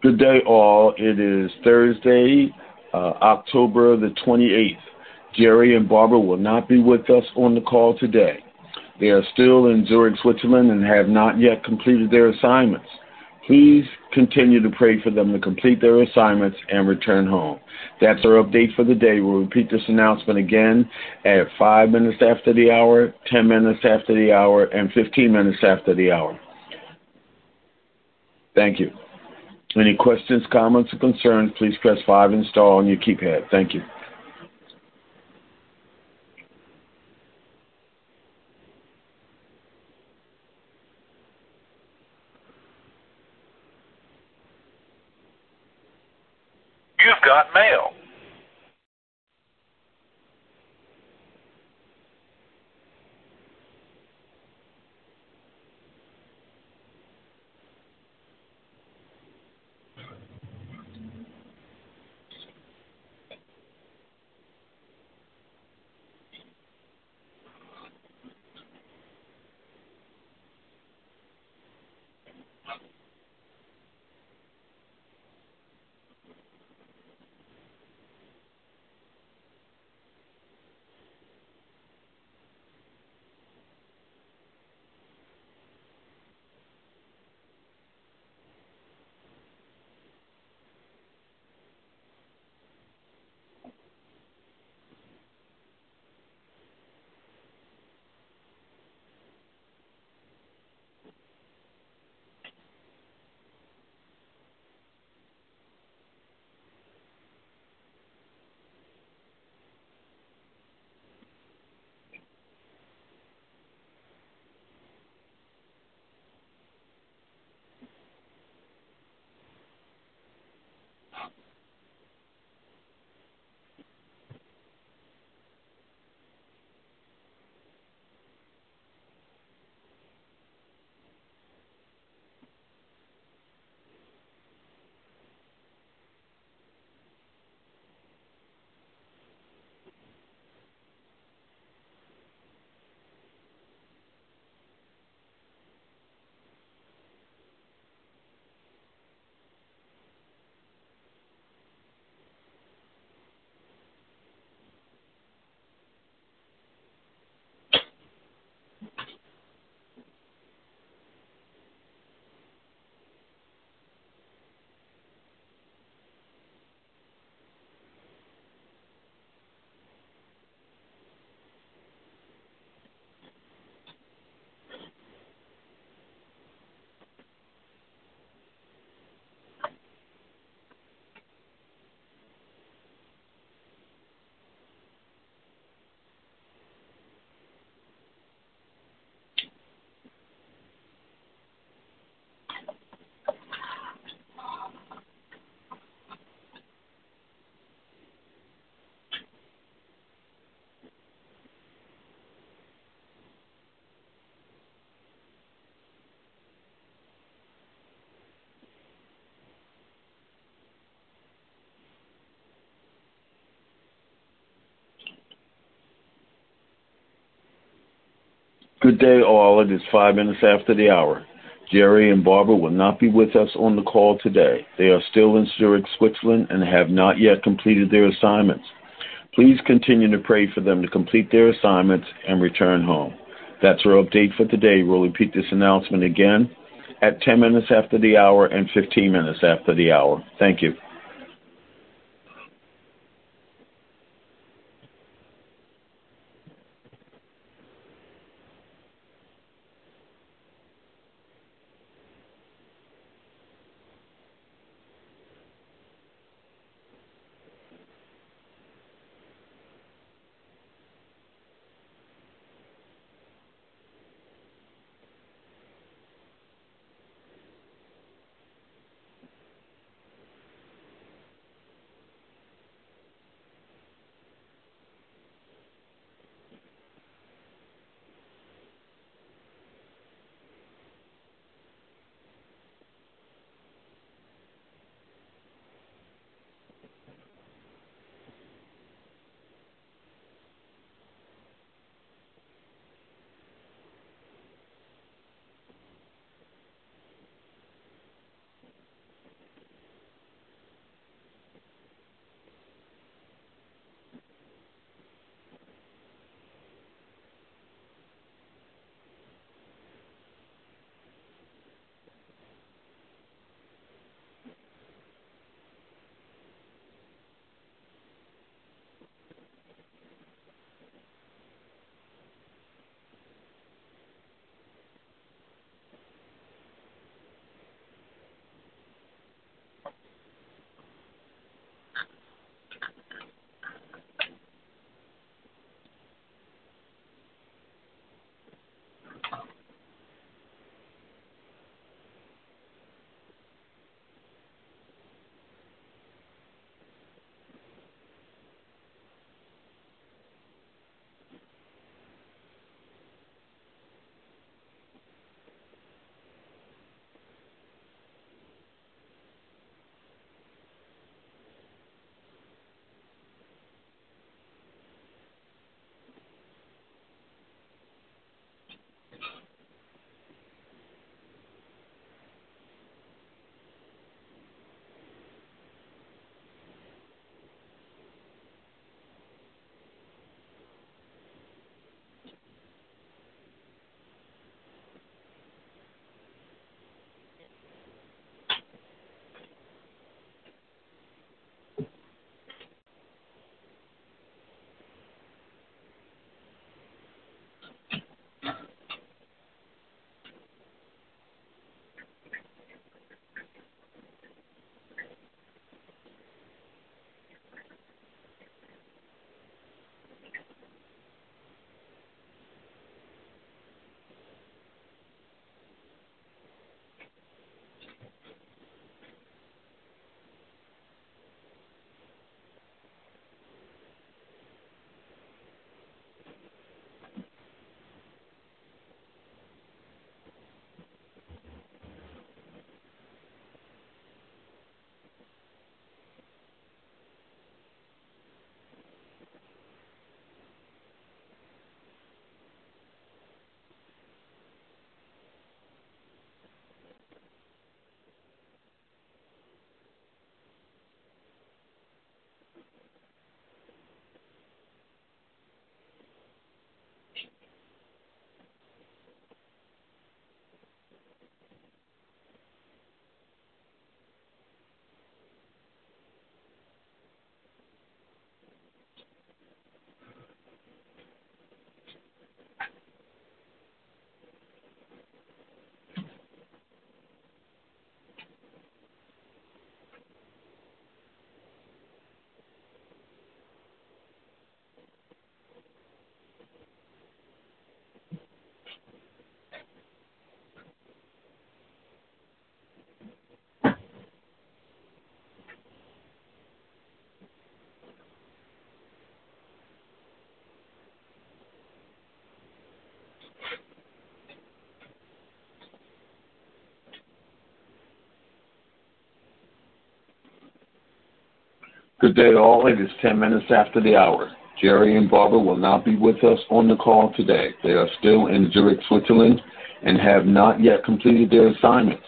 Good day, all. It is Thursday, uh, October the 28th. Jerry and Barbara will not be with us on the call today. They are still in Zurich, Switzerland, and have not yet completed their assignments. Please continue to pray for them to complete their assignments and return home. That's our update for the day. We'll repeat this announcement again at 5 minutes after the hour, 10 minutes after the hour, and 15 minutes after the hour. Thank you. Any questions, comments, or concerns, please press 5 and star on your keypad. Thank you. Good day, all. It is five minutes after the hour. Jerry and Barbara will not be with us on the call today. They are still in Zurich, Switzerland, and have not yet completed their assignments. Please continue to pray for them to complete their assignments and return home. That's our update for today. We'll repeat this announcement again at 10 minutes after the hour and 15 minutes after the hour. Thank you. Good day, all. It is 10 minutes after the hour. Jerry and Barbara will not be with us on the call today. They are still in Zurich, Switzerland, and have not yet completed their assignments.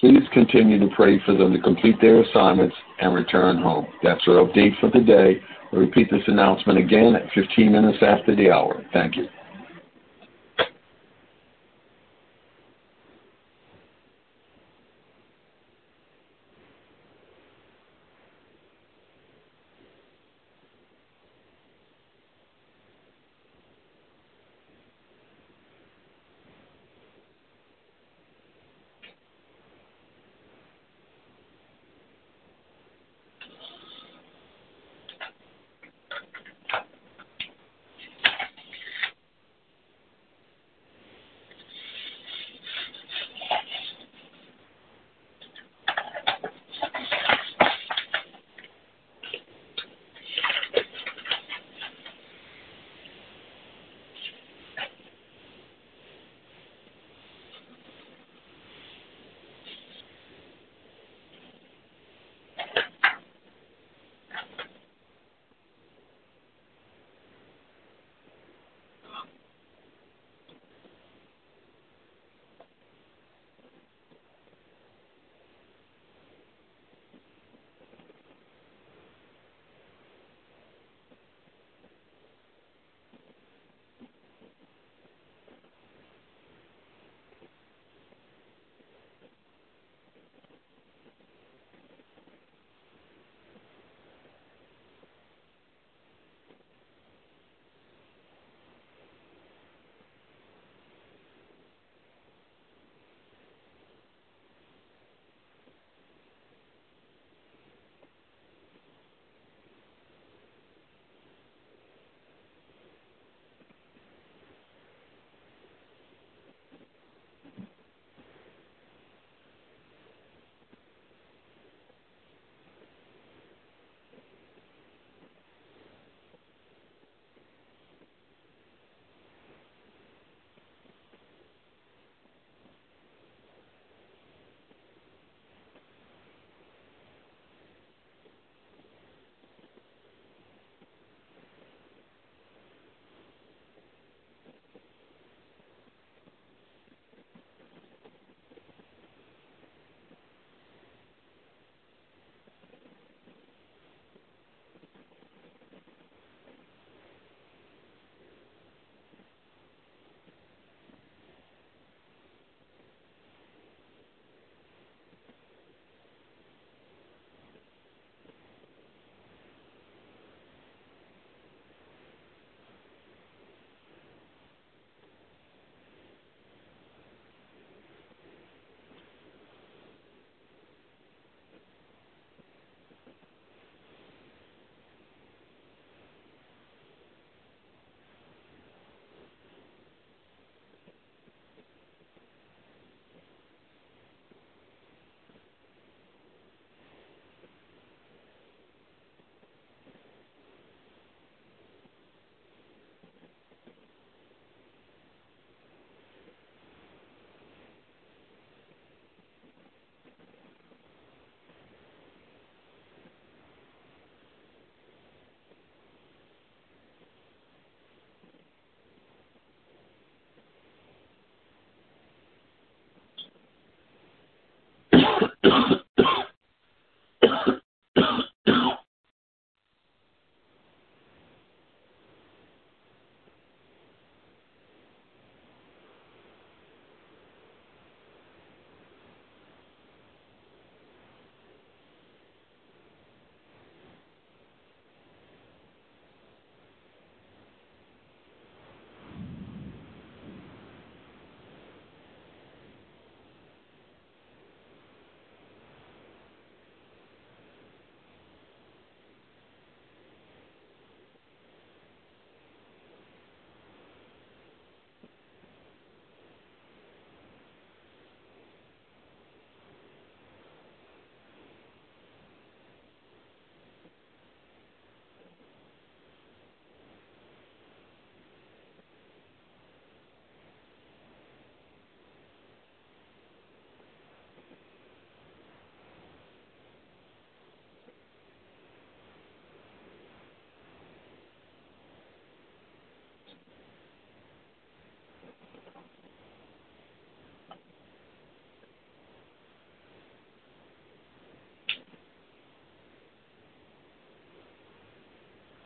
Please continue to pray for them to complete their assignments and return home. That's our update for the day. We'll repeat this announcement again at 15 minutes after the hour. Thank you.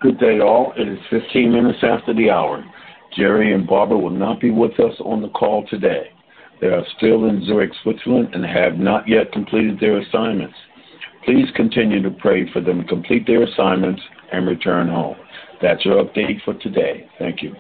Good day, all. It is 15 minutes after the hour. Jerry and Barbara will not be with us on the call today. They are still in Zurich, Switzerland, and have not yet completed their assignments. Please continue to pray for them to complete their assignments and return home. That's your update for today. Thank you.